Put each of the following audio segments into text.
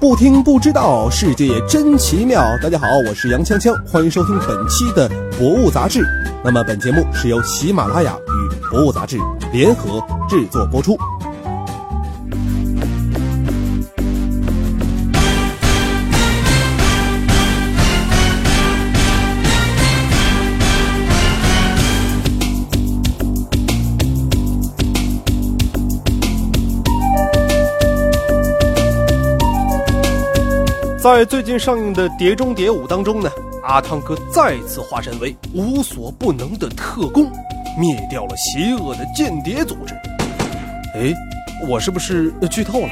不听不知道，世界真奇妙。大家好，我是杨锵锵，欢迎收听本期的《博物杂志》。那么本节目是由喜马拉雅与《博物杂志》联合制作播出。在最近上映的《碟中谍五》当中呢，阿汤哥再次化身为无所不能的特工，灭掉了邪恶的间谍组织。哎，我是不是剧透了？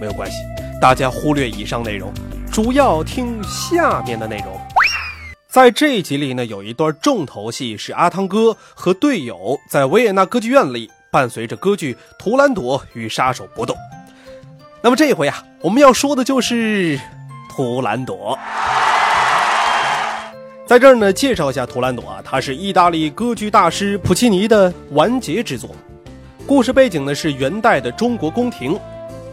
没有关系，大家忽略以上内容，主要听下面的内容。在这一集里呢，有一段重头戏是阿汤哥和队友在维也纳歌剧院里，伴随着歌剧《图兰朵与杀手》搏斗。那么这一回啊，我们要说的就是图兰朵。在这儿呢，介绍一下图兰朵啊，它是意大利歌剧大师普契尼的完结之作。故事背景呢是元代的中国宫廷。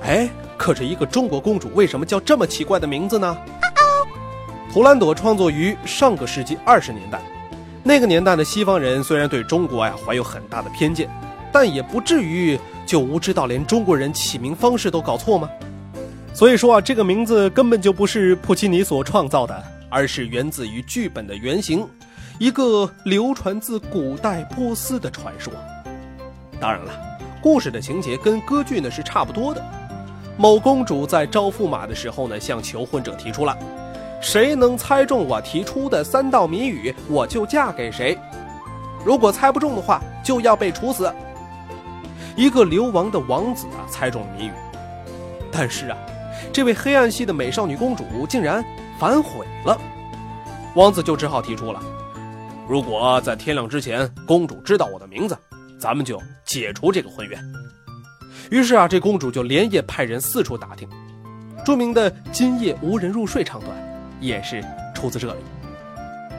哎，可是一个中国公主为什么叫这么奇怪的名字呢？图兰朵创作于上个世纪二十年代，那个年代的西方人虽然对中国呀怀有很大的偏见，但也不至于。就无知到连中国人起名方式都搞错吗？所以说啊，这个名字根本就不是普契尼所创造的，而是源自于剧本的原型，一个流传自古代波斯的传说。当然了，故事的情节跟歌剧呢是差不多的。某公主在招驸马的时候呢，向求婚者提出了，谁能猜中我提出的三道谜语，我就嫁给谁；如果猜不中的话，就要被处死。一个流亡的王子啊，猜中了谜语，但是啊，这位黑暗系的美少女公主竟然反悔了。王子就只好提出了：如果在天亮之前，公主知道我的名字，咱们就解除这个婚约。于是啊，这公主就连夜派人四处打听。著名的“今夜无人入睡”唱段也是出自这里。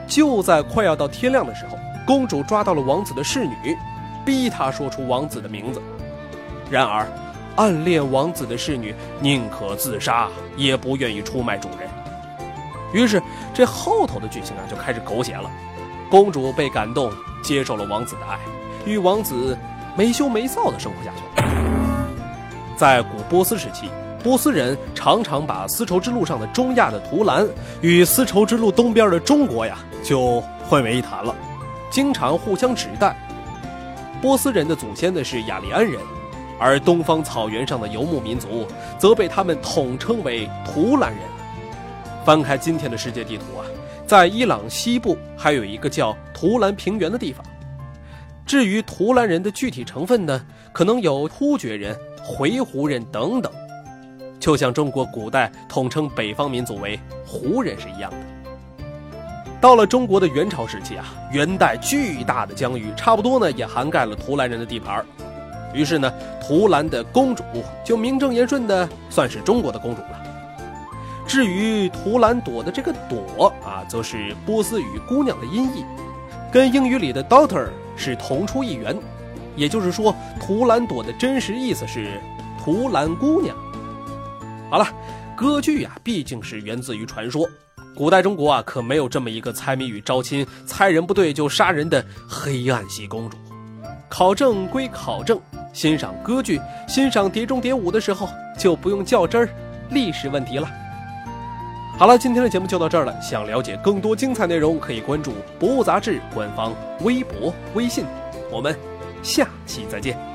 就在快要到天亮的时候，公主抓到了王子的侍女。逼他说出王子的名字，然而，暗恋王子的侍女宁可自杀，也不愿意出卖主人。于是，这后头的剧情啊就开始狗血了。公主被感动，接受了王子的爱，与王子没羞没臊的生活下去。在古波斯时期，波斯人常常把丝绸之路上的中亚的图兰与丝绸之路东边的中国呀就混为一谈了，经常互相指代。波斯人的祖先呢是雅利安人，而东方草原上的游牧民族则被他们统称为图兰人。翻开今天的世界地图啊，在伊朗西部还有一个叫图兰平原的地方。至于图兰人的具体成分呢，可能有突厥人、回鹘人等等，就像中国古代统称北方民族为胡人是一样的。到了中国的元朝时期啊，元代巨大的疆域差不多呢也涵盖了图兰人的地盘于是呢，图兰的公主就名正言顺的算是中国的公主了。至于图兰朵的这个朵啊，则是波斯语姑娘的音译，跟英语里的 daughter 是同出一源。也就是说，图兰朵的真实意思是图兰姑娘。好了，歌剧呀，毕竟是源自于传说。古代中国啊，可没有这么一个猜谜语招亲、猜人不对就杀人的黑暗系公主。考证归考证，欣赏歌剧、欣赏《碟中谍五》的时候，就不用较真儿历史问题了。好了，今天的节目就到这儿了。想了解更多精彩内容，可以关注《博物杂志》官方微博、微信。我们下期再见。